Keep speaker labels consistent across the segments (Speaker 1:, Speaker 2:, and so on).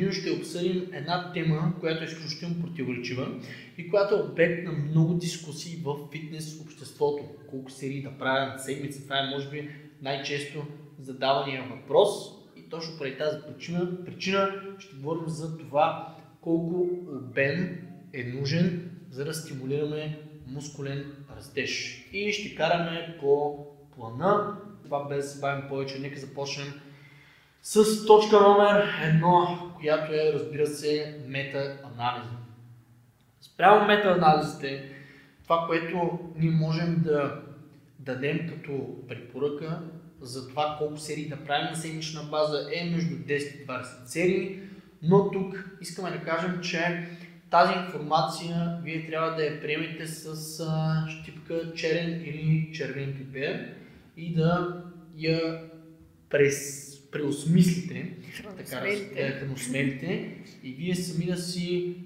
Speaker 1: ние ще обсъдим една тема, която е изключително противоречива и която е обект на много дискусии в фитнес обществото. Колко серии да правя на седмица, това е може би най-често задавания въпрос и точно поради тази причина, причина ще говорим за това колко обем е нужен, за да стимулираме мускулен растеж. И ще караме по плана. Това без да бавим повече, нека започнем с точка номер едно, която е, разбира се, мета-анализа. Спрямо мета-анализите, това, което ние можем да дадем като препоръка за това колко серии да правим на седмична база е между 10 и 20 серии, но тук искаме да кажем, че тази информация вие трябва да я приемете с щипка черен или червен пипер и да я през, преосмислите, така да и вие сами да си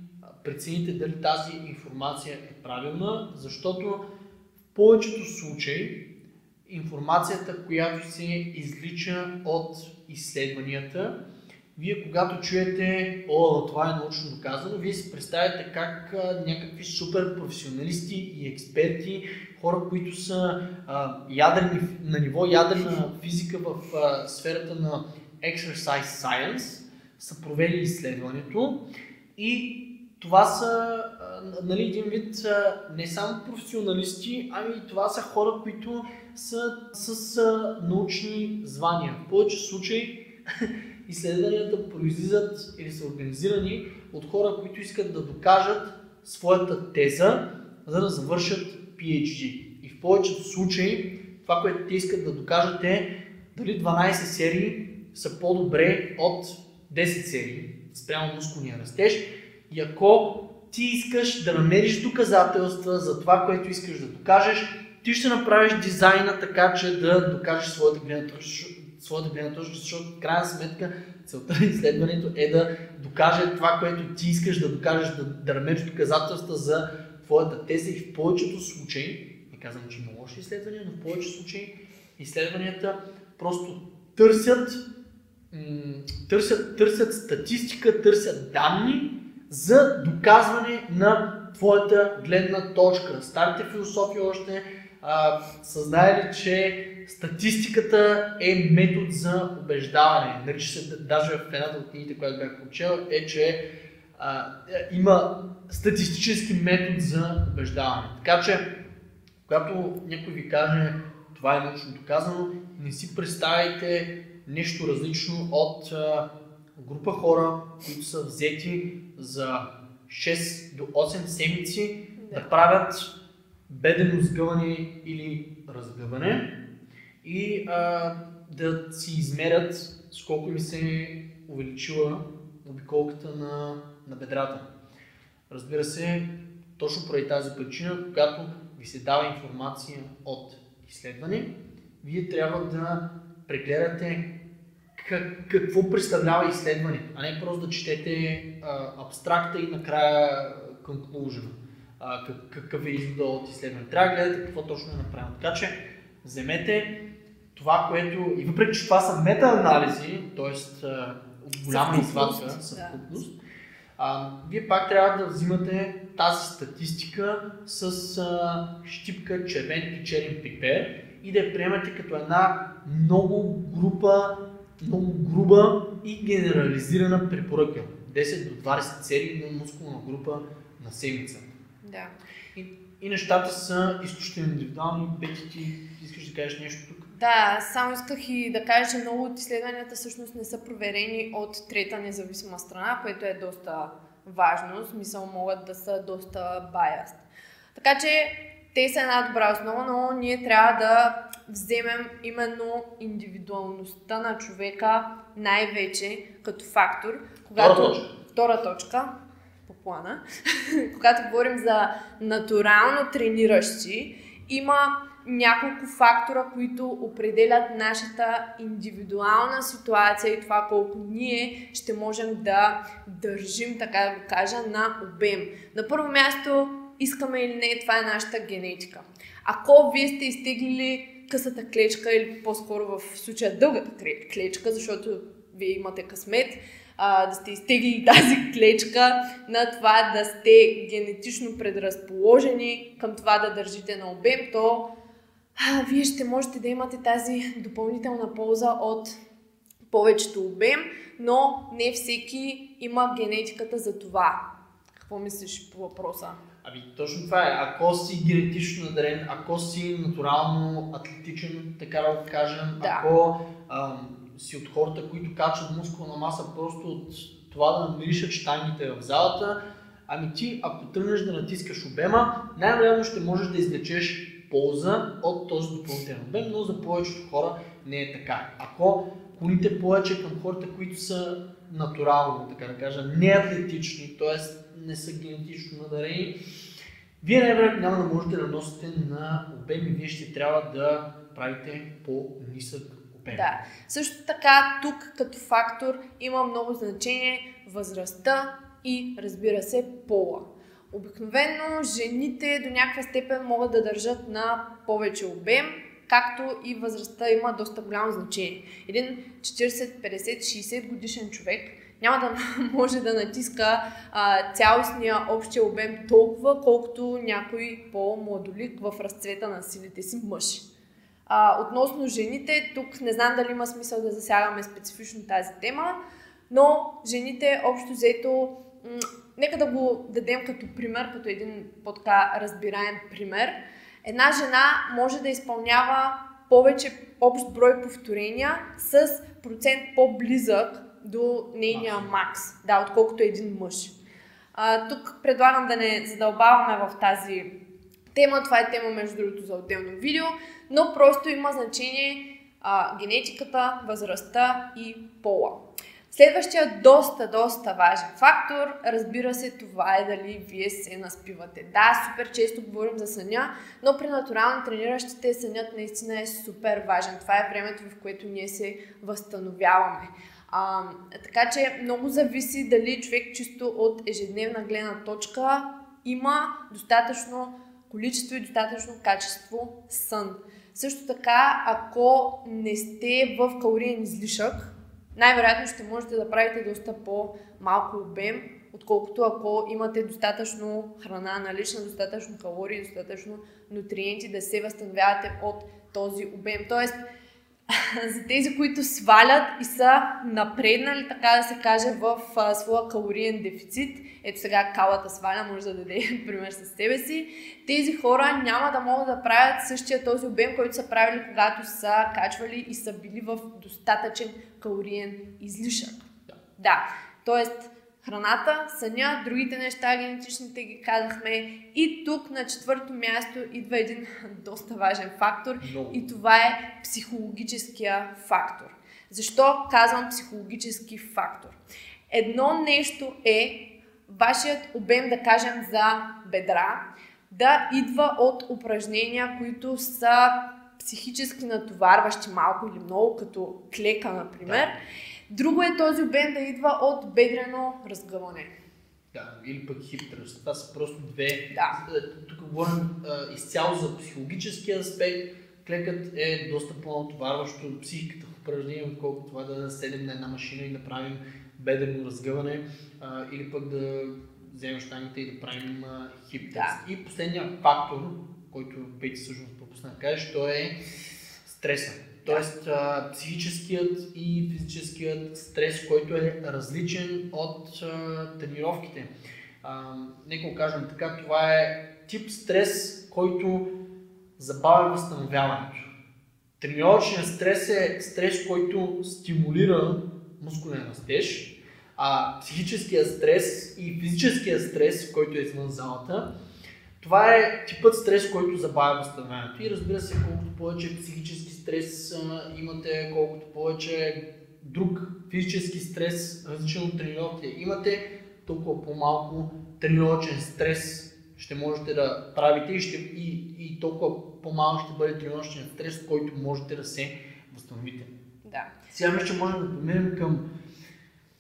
Speaker 1: прецените дали тази информация е правилна, защото в повечето случаи информацията, която се излича от изследванията, вие когато чуете, о, това е научно доказано, вие си представяте как а, някакви супер професионалисти и експерти, хора, които са а, ядрени, на ниво ядрена физика в а, сферата на exercise science, са провели изследването и това са нали, един вид не само професионалисти, ами това са хора, които са с научни звания. В повече случаи изследванията произлизат или са организирани от хора, които искат да докажат своята теза, за да завършат PhD. И в повечето случаи това, което те искат да докажат е дали 12 серии са по-добре от 10 серии спрямо мускулния растеж. И ако ти искаш да намериш доказателства за това, което искаш да докажеш, ти ще направиш дизайна така, че да докажеш своята гледна точка, своята гледна точка защото в крайна сметка целта на изследването е да докаже това, което ти искаш да докажеш, да, да намериш доказателства за твоята теза и в повечето случаи, не казвам, че има лоши изследвания, но в повечето случаи изследванията просто търсят, търсят, търсят статистика, търсят данни за доказване на твоята гледна точка. Старите философии още а, са знаели, че статистиката е метод за убеждаване. Нарича се, даже в едната от книгите, която бях прочел, е, че а, има статистически метод за убеждаване. Така че, когато някой ви каже това е научно доказано, не си представяйте нещо различно от а, група хора, които са взети за 6 до 8 седмици да, да правят бедено сгъване или разгъване и а, да си измерят с колко ми се увеличила обиколката на, на бедрата. Разбира се, точно поради тази причина, когато ви се дава информация от изследване, вие трябва да прегледате как, какво представлява изследване, а не просто да четете а, абстракта и накрая conclusion. А, как, какъв е извода от изследване. Трябва да гледате какво точно е направено. Така че вземете това, което, и въпреки, че това са метаанализи, т.е. голяма извадка, съвкупност, а, вие пак трябва да взимате тази статистика с а, щипка червен и черен пипер и да я приемате като една много група много груба и генерализирана препоръка. 10 до 20 серии на мускулна група на седмица.
Speaker 2: Да.
Speaker 1: И, и нещата са изключително индивидуални. Пети, ти искаш да кажеш нещо тук?
Speaker 2: Да, само исках и да кажа, че много от изследванията всъщност не са проверени от трета независима страна, което е доста важно. В смисъл могат да са доста баяст. Така че те са една добра основа, но ние трябва да вземем именно индивидуалността на човека най-вече като фактор.
Speaker 1: Когато... Втора точка.
Speaker 2: Втора точка плана. когато говорим за натурално трениращи, има няколко фактора, които определят нашата индивидуална ситуация и това колко ние ще можем да държим, така да го кажа, на обем. На първо място, искаме или не, това е нашата генетика. Ако вие сте изтеглили късата клечка или по-скоро в случая дългата клечка, защото вие имате късмет, а, да сте изтегли тази клечка, на това да сте генетично предразположени към това да държите на обем, то а, вие ще можете да имате тази допълнителна полза от повечето обем, но не всеки има генетиката за това. Какво мислиш по въпроса?
Speaker 1: Ами точно това е. Ако си генетично надарен, ако си натурално атлетичен, така да го кажем, да. ако ам, си от хората, които качват мускулна маса просто от това да намиришат штангите в залата, ами ти, ако тръгнеш да натискаш обема, най-вероятно ще можеш да извлечеш полза от този допълнителен обем, но за повечето хора не е така. Ако клоните повече към хората, които са натурално, така да кажа, неатлетични, т.е. не са генетично надарени, вие най-вероятно няма да можете да носите на обем и вие ще трябва да правите по-нисък обем.
Speaker 2: Да. Също така, тук като фактор има много значение възрастта и разбира се пола. Обикновено жените до някаква степен могат да държат на повече обем, както и възрастта има доста голямо значение. Един 40, 50, 60 годишен човек няма да може да натиска а, цялостния общия обем толкова, колкото някой по-младолик в разцвета на силите си мъж. А, относно жените, тук не знам дали има смисъл да засягаме специфично тази тема, но жените общо взето, м- нека да го дадем като пример, като един по-така разбираем пример. Една жена може да изпълнява повече общ брой повторения с процент по-близък до нейния макс, да, отколкото един мъж. А, тук предлагам да не задълбаваме в тази тема, това е тема между другото за отделно видео, но просто има значение а, генетиката, възрастта и пола. Следващия доста, доста важен фактор, разбира се, това е дали вие се наспивате. Да, супер често говорим за съня, но при натурално трениращите сънят наистина е супер важен. Това е времето, в което ние се възстановяваме. А, така че много зависи дали човек чисто от ежедневна гледна точка има достатъчно количество и достатъчно качество сън. Също така, ако не сте в калориен излишък, най-вероятно ще можете да правите доста по-малко обем, отколкото ако имате достатъчно храна налична, достатъчно калории, достатъчно нутриенти да се възстановявате от този обем. Тоест, за тези, които свалят и са напреднали, така да се каже, в а, своя калориен дефицит. Ето сега калата сваля, може да даде пример с себе си. Тези хора няма да могат да правят същия този обем, който са правили, когато са качвали и са били в достатъчен калориен излишък. Да. да. Тоест, храната, съня, другите неща, генетичните ги казахме. И тук на четвърто място идва един доста важен фактор no. и това е психологическия фактор. Защо казвам психологически фактор? Едно нещо е вашият обем, да кажем, за бедра, да идва от упражнения, които са психически натоварващи малко или много, като клека, например. Да Друго е този обем да идва от бедрено разгъване.
Speaker 1: Да, или пък хиптръст. Това са просто две.
Speaker 2: Да.
Speaker 1: Е, тук говорим а, изцяло за психологически аспект. Клекът е доста по-натоварващо от психиката в упражнение, отколкото това да седем на една машина и да правим бедрено разгъване а, или пък да вземем штангите и да правим хип да. И последният фактор, който Пети всъщност пропусна да кажеш, то е стреса. Тоест а, психическият и физическият стрес, който е различен от а, тренировките. А, нека го кажем така, това е тип стрес, който забавя възстановяването. Тренировъчният стрес е стрес, който стимулира мускулен растеж, а психическият стрес и физическият стрес, който е извън залата, това е типът стрес, който забавя възстановяването. И разбира се, колкото повече психически стрес имате, колкото повече друг физически стрес, различен от тренировките имате, толкова по-малко тренировъчен стрес ще можете да правите и, ще, и, и толкова по-малко ще бъде тренировъчен стрес, който можете да се възстановите.
Speaker 2: Да.
Speaker 1: Сега мисля, че можем да преминем към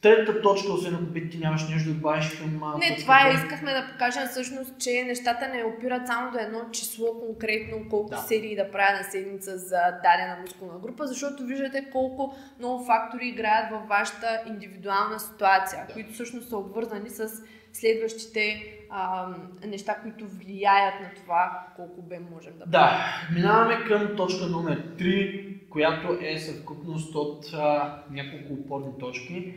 Speaker 1: Третата точка, освен ако ти нямаш нещо да добавиш към...
Speaker 2: Не,
Speaker 1: точка
Speaker 2: това е, искахме да покажем всъщност, че нещата не опират само до едно число конкретно, колко
Speaker 1: Да.
Speaker 2: серии да правя на седмица за дадена мускулна група, защото виждате колко много фактори играят във вашата индивидуална ситуация,
Speaker 1: Да.
Speaker 2: които всъщност са обвързани с следващите а, неща, които влияят на това колко бем можем да правим.
Speaker 1: Да, минаваме към точка номер 3, която е съвкупност от а, няколко опорни точки.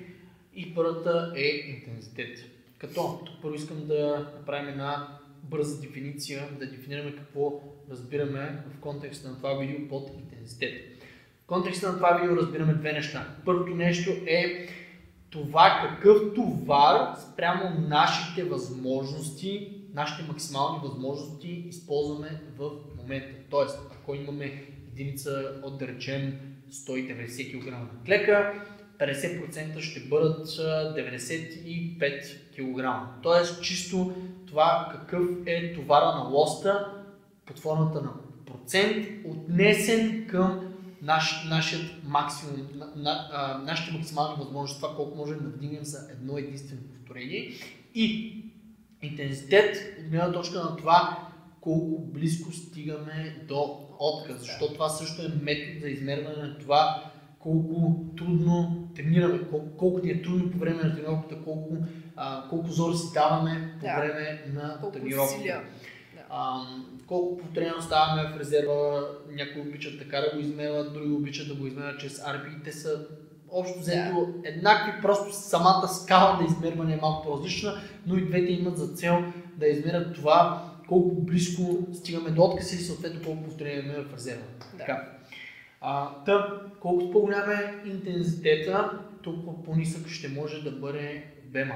Speaker 1: И първата е интензитет. Като тук първо искам да направим една бърза дефиниция, да дефинираме какво разбираме в контекста на това видео под интензитет. В контекста на това видео разбираме две неща. Първото нещо е това какъв товар спрямо нашите възможности, нашите максимални възможности използваме в момента. Тоест, ако имаме единица от да речем 190 кг клека, 50% ще бъдат а, 95 кг. Тоест, чисто това какъв е товара на лоста под формата на процент, отнесен към наш, нашият максимум, на, на, а, нашите максимални възможности, това колко можем да вдигнем за едно единствено повторение и интензитет от гледна точка на това колко близко стигаме до отказ, защото това също е метод за измерване на това колко трудно тренираме, колко, колко ни е трудно по време на тренировката, колко, а, колко зор си даваме по
Speaker 2: Да.
Speaker 1: време на
Speaker 2: Колко
Speaker 1: тренировката.
Speaker 2: усилия.
Speaker 1: А, колко повторения оставаме в резерва, някои обичат така да го измерват, други обичат да го измерват чрез RP. Те са общо взето еднакви, просто самата скала на измерване е малко по-различна, но и двете имат за цел да измерят това колко близко стигаме до отказ и съответно колко повторения имаме в резерва.
Speaker 2: Да.
Speaker 1: Така. А, та, колкото по-голям е интензитета, толкова по-нисък ще може да бъде обема.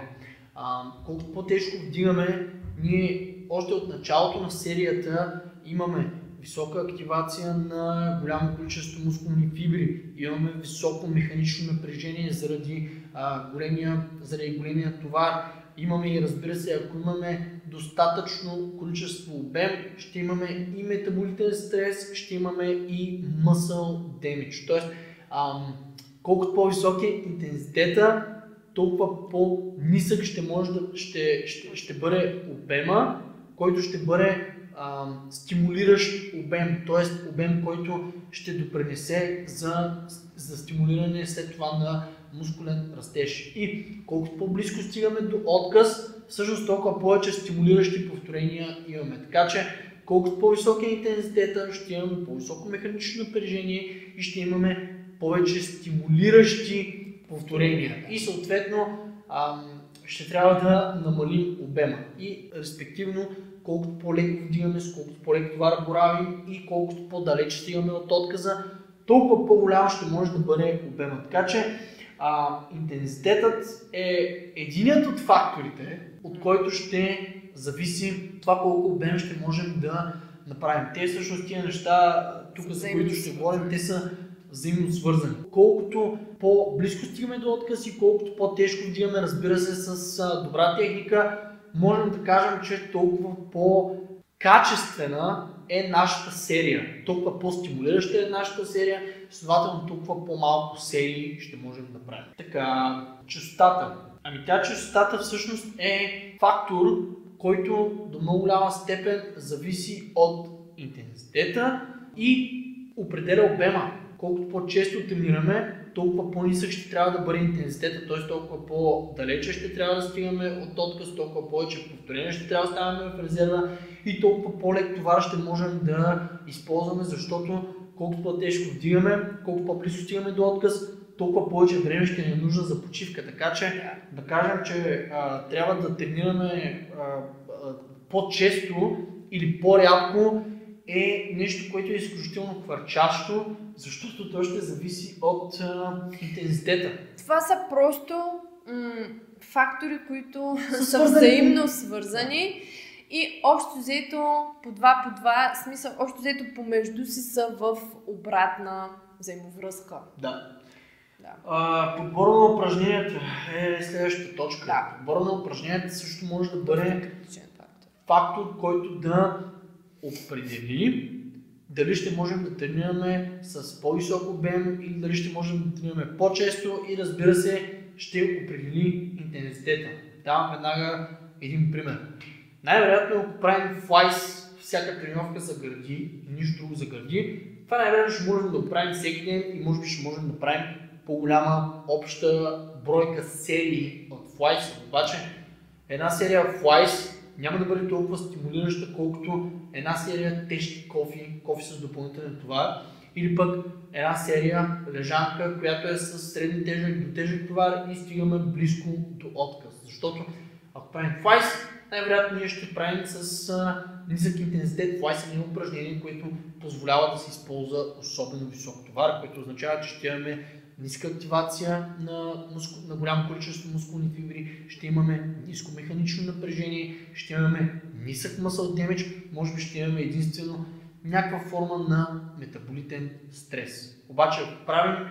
Speaker 1: А, колкото по-тежко вдигаме, ние още от началото на серията имаме висока активация на голямо количество мускулни фибри, имаме високо механично напрежение заради, а, големия, заради големия товар, имаме и разбира се, ако имаме достатъчно количество обем, ще имаме и метаболитен стрес, ще имаме и muscle damage. Тоест, ам, колкото по-висок е интензитета, толкова по-нисък ще може да ще, ще, ще бъде обема, който ще бъде ам, стимулиращ обем, т.е. обем, който ще допринесе за, за стимулиране след това на мускулен растеж. И колкото по-близко стигаме до отказ, всъщност толкова повече стимулиращи повторения имаме. Така че колкото по-висок е интензитета, ще имаме по-високо механично напрежение и ще имаме повече стимулиращи повторения. И съответно ам, ще трябва да намалим обема. И респективно, колкото по-леко вдигаме, с колкото по-леко товар боравим и колкото по-далеч стигаме от отказа, толкова по-голям ще може да бъде обема. Така че а, интензитетът е единият от факторите, от който ще зависи това колко обем ще можем да направим. Те всъщност тия неща, тук за които ще говорим, те са взаимно свързани. Колкото по-близко стигаме до отказ и колкото по-тежко вдигаме, разбира се, с добра техника, можем да кажем, че толкова по-качествена е нашата серия. Толкова по-стимулираща е нашата серия, следователно толкова по-малко серии ще можем да правим. Така, частотата. Ами тя частотата всъщност е фактор, който до много голяма степен зависи от интензитета и определя обема. Колкото по-често тренираме, толкова по-нисък ще трябва да бъде интензитета, т.е. толкова по-далече ще трябва да стигаме от отказ, толкова повече повторения ще трябва да ставаме в резерва и толкова по-лек товар ще можем да използваме, защото колкото по-тежко вдигаме, колкото по-близко стигаме до отказ, толкова повече време ще ни е нужно за почивка. Така че да кажем, че а, трябва да тренираме а, а, по-често или по-рядко е нещо, което е изключително хвърчащо, защото то ще зависи от а, интензитета.
Speaker 2: Това са просто м- фактори, които са, взаимно свързани и общо взето по два по два, смисъл, общо взето помежду си са в обратна взаимовръзка.
Speaker 1: Да.
Speaker 2: Да.
Speaker 1: А, подбора на упражненията е следващата точка.
Speaker 2: Да.
Speaker 1: Подбора на упражненията също може да бъде
Speaker 2: фактор,
Speaker 1: който да определи дали ще можем да тренираме с по-висок обем или дали ще можем да тренираме по-често и разбира се ще определи интензитета. Давам веднага един пример. Най-вероятно, ако правим флайс, всяка тренировка за гърди нищо друго за гърди, това най-вероятно ще можем да правим всеки ден и може би ще можем да правим по-голяма обща бройка серии от флайс. Обаче една серия флайс няма да бъде толкова стимулираща, колкото една серия тежки кофи, кофи с допълнителен товар, или пък една серия лежанка, която е с средни тежък до тежък товар и стигаме близко до отказ. Защото ако правим флайс, най-вероятно ние ще правим с а, нисък интензитет. Флайс е едно упражнение, което позволява да се използва особено висок товар, което означава, че ще имаме ниска активация на, муску, на голямо количество мускулни фибри, ще имаме ниско механично напрежение, ще имаме нисък muscle damage, може би ще имаме единствено някаква форма на метаболитен стрес. Обаче, ако правим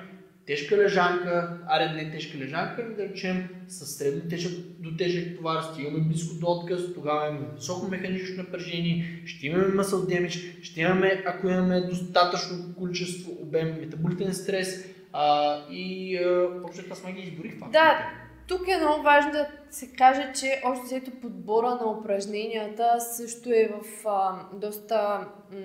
Speaker 1: тежка лежанка, аре не тежка лежанка, да речем с средно тежък до тежък товар, стигаме близко до отказ, тогава имаме високо механично напрежение, ще имаме muscle damage, ще имаме, ако имаме достатъчно количество обем метаболитен стрес, а, и това сме ги изборих фактите.
Speaker 2: Да, тук е много важно да се каже, че още взето подбора на упражненията също е в а, доста м-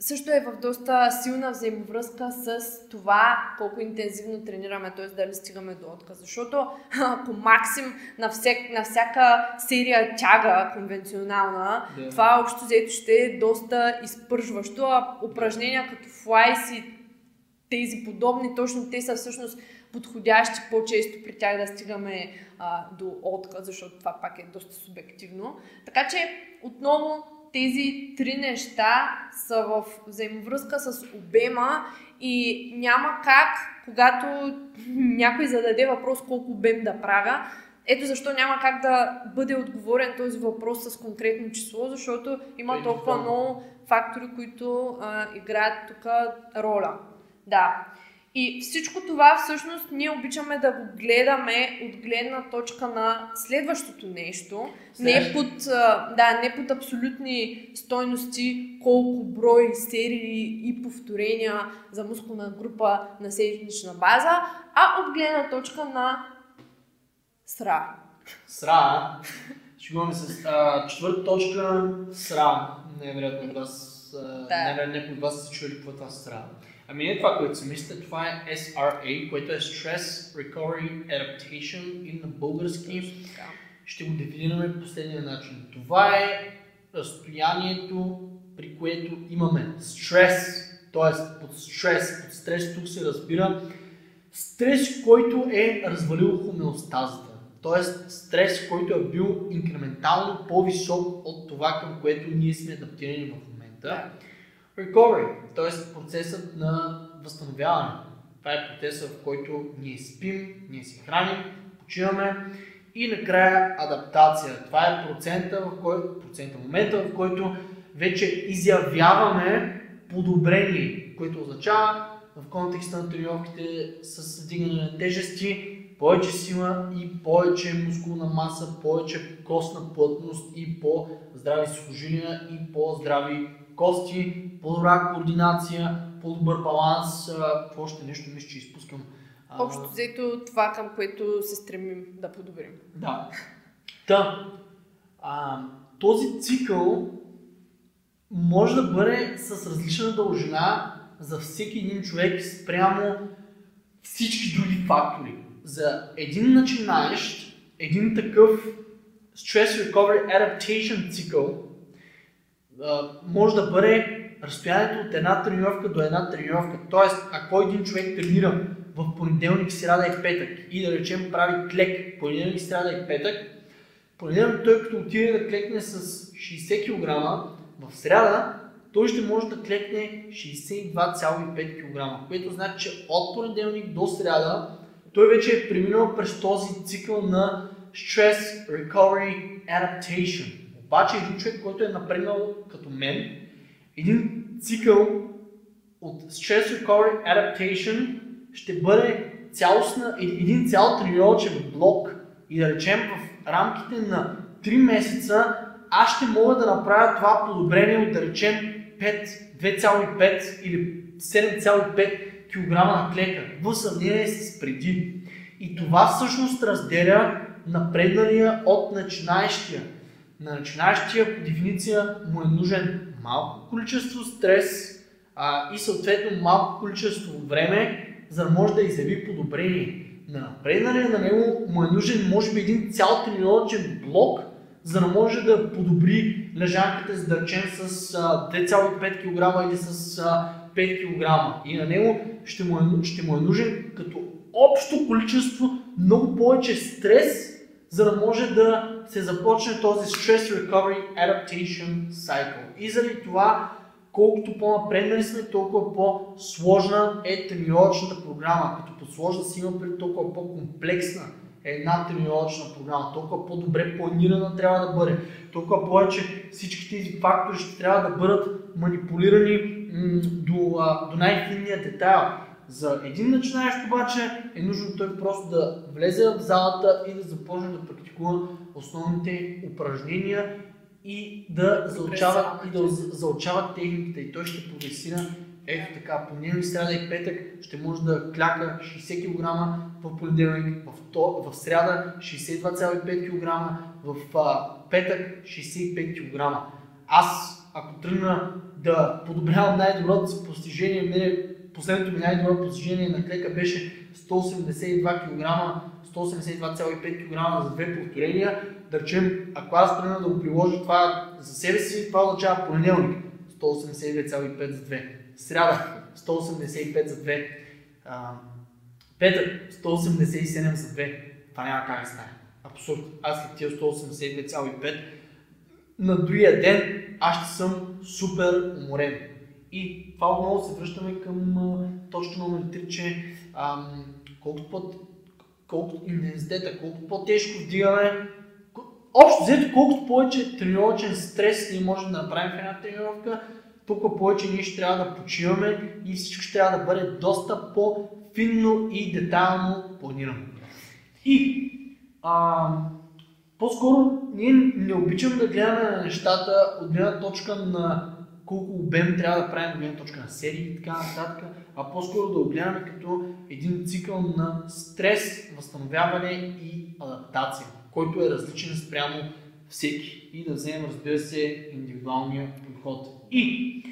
Speaker 2: също е в доста силна взаимовръзка с това колко интензивно тренираме, т.е. дали стигаме до отказ. Защото ако максим на, всек, на всяка серия тяга конвенционална, да. това общо взето ще е доста изпържващо, а упражнения като флайс и тези подобни, точно те са всъщност подходящи по-често при тях да стигаме а, до отказ, защото това пак е доста субективно. Така че отново тези три неща са в взаимовръзка с обема и няма как, когато някой зададе въпрос колко обем да правя, ето защо няма как да бъде отговорен този въпрос с конкретно число, защото има толкова много фактори, които а, играят тук роля. Да. И всичко това всъщност ние обичаме да го гледаме от гледна точка на следващото нещо, не под, да, не под абсолютни стойности, колко брой серии и повторения за мускулна група на седмична база, а от гледна точка на СРА.
Speaker 1: СРА. Шегуваме с а, четвърта точка СРА. Не е вероятно от вас. Да. Не, не, не, от вас са чули какво е това СРА. Ами не това, което си мислите, това е SRA, което е Stress Recovery Adaptation и на български ще го дефинираме по последния начин. Това е разстоянието, при което имаме стрес, т.е. под стрес, под стрес тук се разбира стрес, който е развалил хомеостазата. Т.е. стрес, който е бил инкрементално по-висок от това, към което ние сме адаптирани в момента recovery, т.е. процесът на възстановяване. Това е процесът, в който ние спим, ние си храним, почиваме и накрая адаптация. Това е процента, в който, процента, момента, в който вече изявяваме подобрение, което означава в контекста на тренировките с вдигане на тежести, повече сила и повече мускулна маса, повече костна плътност и по-здрави сухожилия и по-здрави кости, по-добра координация, по-добър баланс, какво още нещо мисля, че изпускам.
Speaker 2: Общо взето това, към което се стремим да подобрим.
Speaker 1: Да. Та, а, този цикъл може да бъде с различна дължина за всеки един човек спрямо всички други фактори. За един начинаещ, един такъв Stress Recovery Adaptation цикъл може да бъде разстоянието от една тренировка до една тренировка. Тоест, ако един човек тренира в понеделник, сряда и петък и да речем прави клек понеделник, сряда и петък, понеделник той като отиде да клекне с 60 кг, в сряда той ще може да клекне 62,5 кг, което значи, че от понеделник до сряда той вече е преминал през този цикъл на Stress Recovery Adaptation. Обаче един човек, който е напреднал като мен, един цикъл от Stress Recovery Adaptation ще бъде цялостна, един цял тренировъчен блок и да речем в рамките на 3 месеца аз ще мога да направя това подобрение от да речем 5, 2,5 или 7,5 кг на клека в сравнение с преди. И това всъщност разделя напредналия от начинаещия. На начинаещия по дефиниция му е нужен малко количество стрес а, и съответно малко количество време, за да може да изяви подобрение. На напредналия на него му е нужен може би един цял тренировачен блок, за да може да подобри лежанката, за да речем с 2,5 кг или с 5 кг. И на него ще му, е, ще му е нужен като общо количество много повече стрес, за да може да се започне този Stress Recovery Adaptation Cycle. И заради това, колкото по-напреднали сме, толкова по-сложна е тренировъчната програма. Като по-сложна си има пред толкова по-комплексна е една тренировъчна програма, толкова по-добре планирана трябва да бъде, толкова повече всички тези фактори ще трябва да бъдат манипулирани м- до, а, до най-финния детайл. За един начинаещ обаче е нужно той просто да влезе в залата и да започне да практикува основните упражнения и да заучава, и да заучава техниката. И той ще прогресира. Ето така, понеделник, сряда и петък ще може да кляка 60 кг в понеделник, в, то, в сряда 62,5 кг, в а, петък 65 кг. Аз, ако тръгна да подобрявам най-доброто си постижение, мене последното ми най-добро постижение на клека беше 182 кг, 182,5 кг за две повторения. Да речем, ако аз тръгна да го приложа това за себе си, това означава понеделник 182,5 за 2 сряда 185 за 2, а, петък 187 за 2. Това няма как да стане. Абсурд. Аз след тия 182,5 на другия ден аз ще съм супер уморен. И това отново се връщаме към точка номер 3, че ам, колкото по колкото интензитета, колкото по-тежко вдигаме, общо взето, колкото повече тренировъчен стрес ние можем да направим в една тренировка, толкова повече ние ще трябва да почиваме и всичко ще трябва да бъде доста по-финно и детайлно планирано. И а, по-скоро ние не обичаме да гледаме на нещата от гледна точка на колко обем трябва да правим от гледна точка на серии и така нататък, а по-скоро да го гледаме като един цикъл на стрес, възстановяване и адаптация, който е различен спрямо всеки и да вземем, разбира се, индивидуалния подход. И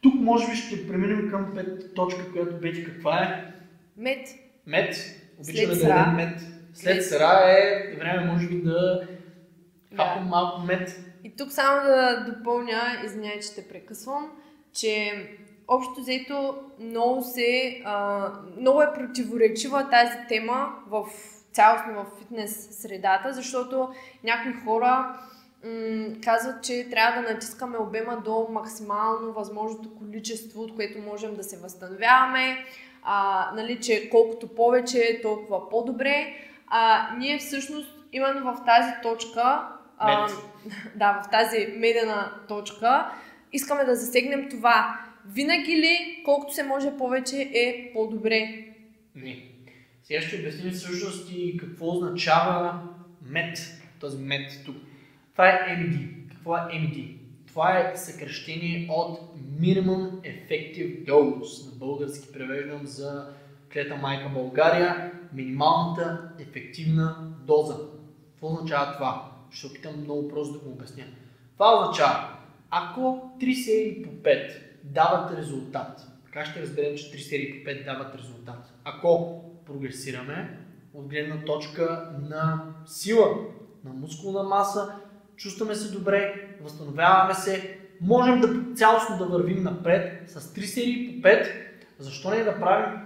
Speaker 1: тук може би ще преминем към пет точка, която беше каква е?
Speaker 2: Мед.
Speaker 1: Мед. Обичаме да ядем мед. След сара е време може би да хапам малко мед.
Speaker 2: И тук само да допълня, извинявай, че те прекъсвам, че общо взето много се, а, много е противоречива тази тема в цялостно в фитнес средата, защото някои хора м- казват, че трябва да натискаме обема до максимално възможното количество, от което можем да се възстановяваме, а, нали, че колкото повече, толкова по-добре. А, ние всъщност именно в тази точка, а, да, в тази медена точка, искаме да засегнем това. Винаги ли, колкото се може повече, е по-добре?
Speaker 1: Не. Сега ще обясним всъщност и какво означава мед, този мед тук. Това е MED. Какво е MED? Това е съкръщение от Minimum Effective Dose. На български превеждам за клета майка България. Минималната ефективна доза. Какво означава това? Ще опитам много просто да го обясня. Това означава, ако 3 серии по 5 дават резултат, как ще разберем, че 3 серии по 5 дават резултат? Ако прогресираме от гледна точка на сила, на мускулна маса, чувстваме се добре, възстановяваме се, можем да цялостно да вървим напред с 3 серии по 5, защо не да правим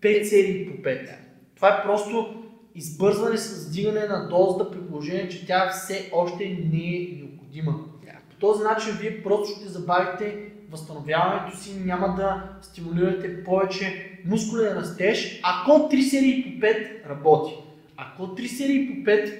Speaker 1: 5 серии по 5? Това е просто избързване с вдигане на дозата при положение, че тя все още не е необходима. По този начин вие просто ще забавите възстановяването си, няма да стимулирате повече мускулен растеж, ако 3 серии по 5 работи. Ако 3 серии по 5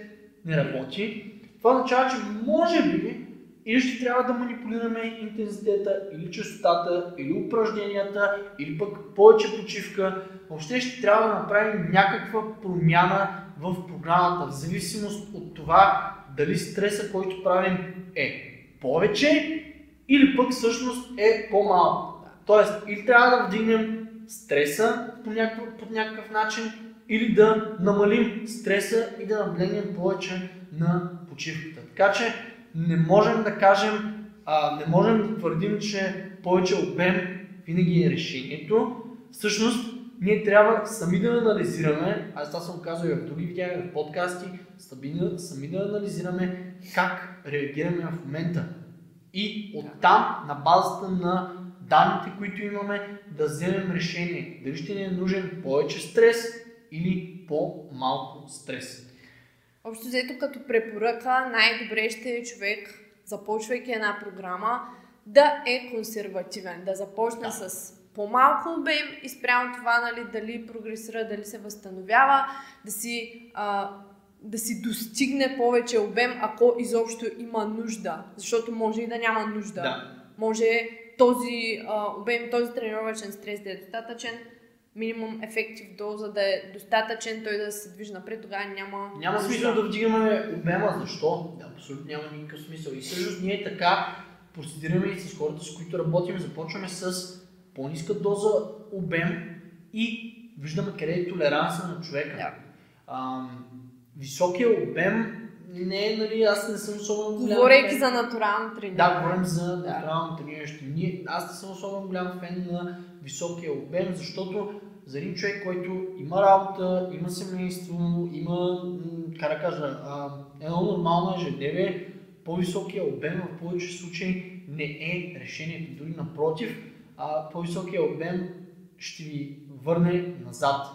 Speaker 1: не работи, това означава, че може би или ще трябва да манипулираме интензитета, или частотата, или упражненията, или пък повече почивка. Въобще ще трябва да направим някаква промяна в програмата, в зависимост от това дали стреса, който правим е повече или пък всъщност е по-малко. Тоест, или трябва да вдигнем стреса по някакъв, по някакъв начин, или да намалим стреса и да наблегнем повече на почивката. Така че не можем да кажем, а, не можем да твърдим, че повече обем винаги е решението. Всъщност, ние трябва сами да анализираме, аз това съм казал и в други видеа, в подкасти, сами, да анализираме как реагираме в момента. И оттам, на базата на данните, които имаме, да вземем решение. Дали ще ни е нужен повече стрес или по-малко стрес.
Speaker 2: Общо взето като препоръка, най-добре ще е човек, започвайки една програма, да е консервативен, да започне да. с по-малко обем и спрямо това, нали, дали прогресира, дали се възстановява, да си, а, да си достигне повече обем, ако изобщо има нужда. Защото може и да няма нужда.
Speaker 1: Да.
Speaker 2: Може този а, обем, този тренировачен стрес да е достатъчен, минимум ефектив доза да е достатъчен, той да се движи напред, тогава няма...
Speaker 1: Няма смисъл да вдигаме обема. Защо? Да, абсолютно няма никакъв смисъл. И всъщност ние така процедираме и с хората, с които работим. Започваме с по-ниска доза обем и виждаме къде е толеранса на човека.
Speaker 2: Да.
Speaker 1: А, високия обем не е, нали, аз не съм особено голям
Speaker 2: Говорейки за натурално трениране.
Speaker 1: Да, говорим за натурално. Ние, аз не съм особено голям фен на високия обем, защото за един човек, който има работа, има семейство, има, как да кажа, едно нормално ежедневие, по-високия обем в повече случаи не е решението. Дори напротив, а, по-високия обем ще ви върне назад.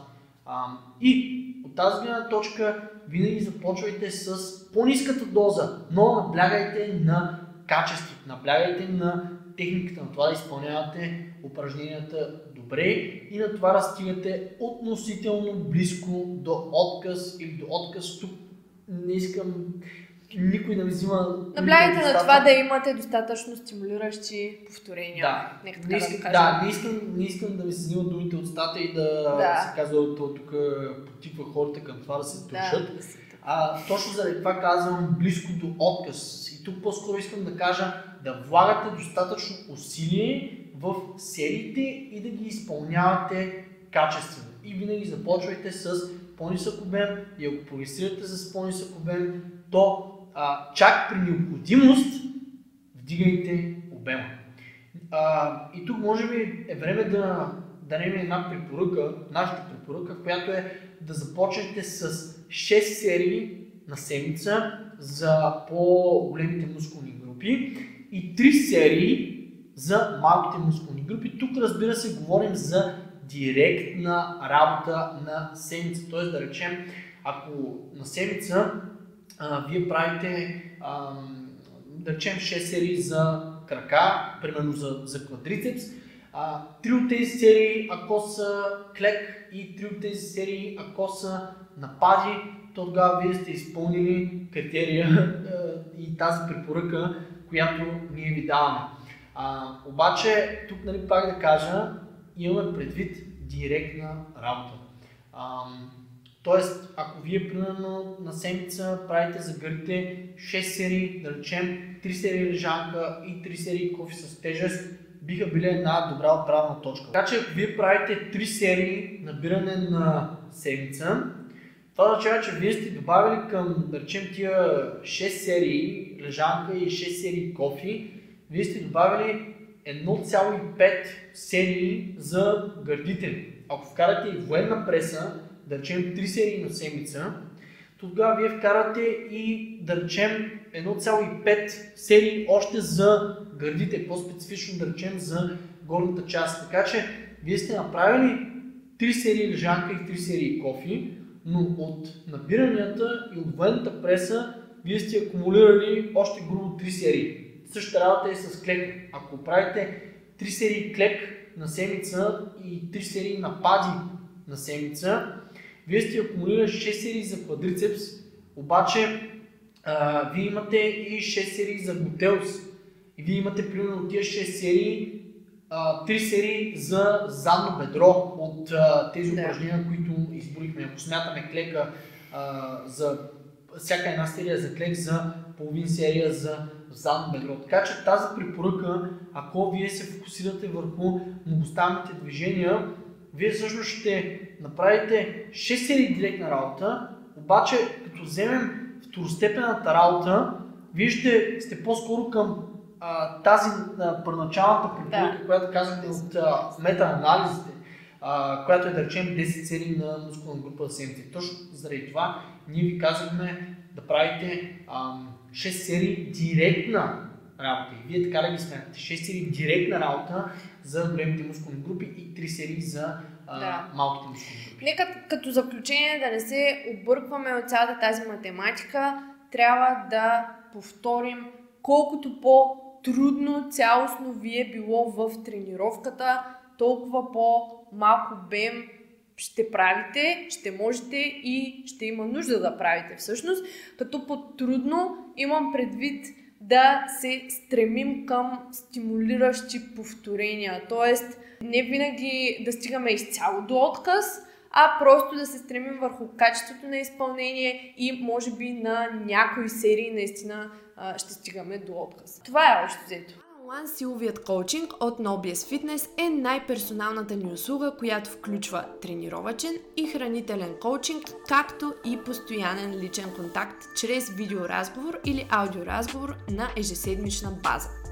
Speaker 1: А, и от тази гледна точка винаги започвайте с по-ниската доза, но наблягайте на качеството, наблягайте на техниката, на това да изпълнявате упражненията добре и на това да стигате относително близко до отказ или до отказ. Тук не искам никой да ми взима...
Speaker 2: Наблягайте на това да имате достатъчно стимулиращи повторения.
Speaker 1: Да,
Speaker 2: Нека така
Speaker 1: не
Speaker 2: да
Speaker 1: искам,
Speaker 2: кажем.
Speaker 1: да, не искам, не искам да ми се взимат думите от стата и да,
Speaker 2: Да.
Speaker 1: се казва, то тук потиква хората към това да се душат.
Speaker 2: Да, да
Speaker 1: А, точно заради това казвам близко до отказ. И тук по-скоро искам да кажа да влагате достатъчно усилие в сериите и да ги изпълнявате качествено. И винаги започвайте с по-нисък обем и ако прогресирате с по-нисък обем, то а, чак при необходимост вдигайте обема. А, и тук може би е време да дадем една препоръка, нашата препоръка, която е да започнете с 6 серии на седмица за по-големите мускулни групи и 3 серии за малките мускулни групи. Тук разбира се говорим за директна работа на седмица. Т.е. да речем, ако на седмица а, вие правите а, да речем 6 серии за крака, примерно за, за квадрицепс, а, три от тези серии, ако са клек и три от тези серии, ако са напади, то тогава вие сте изпълнили критерия и тази препоръка, която ние ви даваме. А, обаче, тук нали, пак да кажа, имаме предвид директна работа. А, Тоест, ако вие примерно на седмица правите за гърдите 6 серии, да речем 3 серии лежанка и 3 серии кофи с тежест, биха били една добра отправна точка. Така че ако вие правите 3 серии набиране на седмица, това означава, че вие сте добавили към, да речем, тия 6 серии лежанка и 6 серии кофи, вие сте добавили 1,5 серии за гърдите. Ако вкарате и военна преса, да речем 3 серии на седмица, тогава вие вкарате и да речем 1,5 серии още за гърдите, по-специфично да речем за горната част. Така че вие сте направили 3 серии лежанка и 3 серии кофи, но от набиранията и от военната преса вие сте акумулирали още грубо 3 серии. Същата работа е с клек. Ако правите 3 серии клек на седмица и 3 серии напади на седмица, вие сте акумулирали 6 серии за квадрицепс, обаче а, вие имате и 6 серии за глутеус. И вие имате примерно от тия 6 серии, а, 3 серии за задно бедро от а, тези упражнения, които изборихме. Ако смятаме клека а, за всяка една серия за клек за половин серия за задно бедро. Така че тази препоръка, ако вие се фокусирате върху многостанните движения, вие всъщност ще направите 6 серии директна работа, обаче като вземем второстепената работа, вие ще сте по-скоро към а, тази а, първоначалната препоръка, да. която казахте от мета-анализите, а, която е да речем 10 серии на мускулна група за седмица. Точно заради това ние ви казахме да правите а, 6 серии директна работа. И вие така да ги смятате. 6 серии директна работа за големите мускулни групи и 3 серии за а, да. малките мускулни групи.
Speaker 2: Нека като заключение да не се объркваме от цялата тази математика, трябва да повторим колкото по-трудно цялостно ви е било в тренировката, толкова по-малко бем ще правите, ще можете и ще има нужда да правите всъщност. Като по-трудно имам предвид да се стремим към стимулиращи повторения. Тоест, не винаги да стигаме изцяло до отказ, а просто да се стремим върху качеството на изпълнение и може би на някои серии наистина ще стигаме до отказ. Това е още взето. One силовият коучинг от NoBS Fitness е най-персоналната ни услуга, която включва тренировачен и хранителен коучинг, както и постоянен личен контакт чрез видеоразговор или аудиоразговор на ежеседмична база.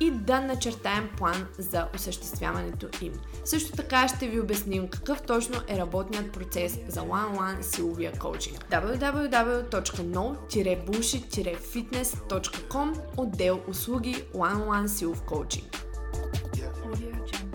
Speaker 2: и да начертаем план за осъществяването им. Също така ще ви обясним какъв точно е работният процес за one-on-one силовия коучинг. www.no-bullshit-fitness.com отдел услуги one-on-one силов коучинг. Audio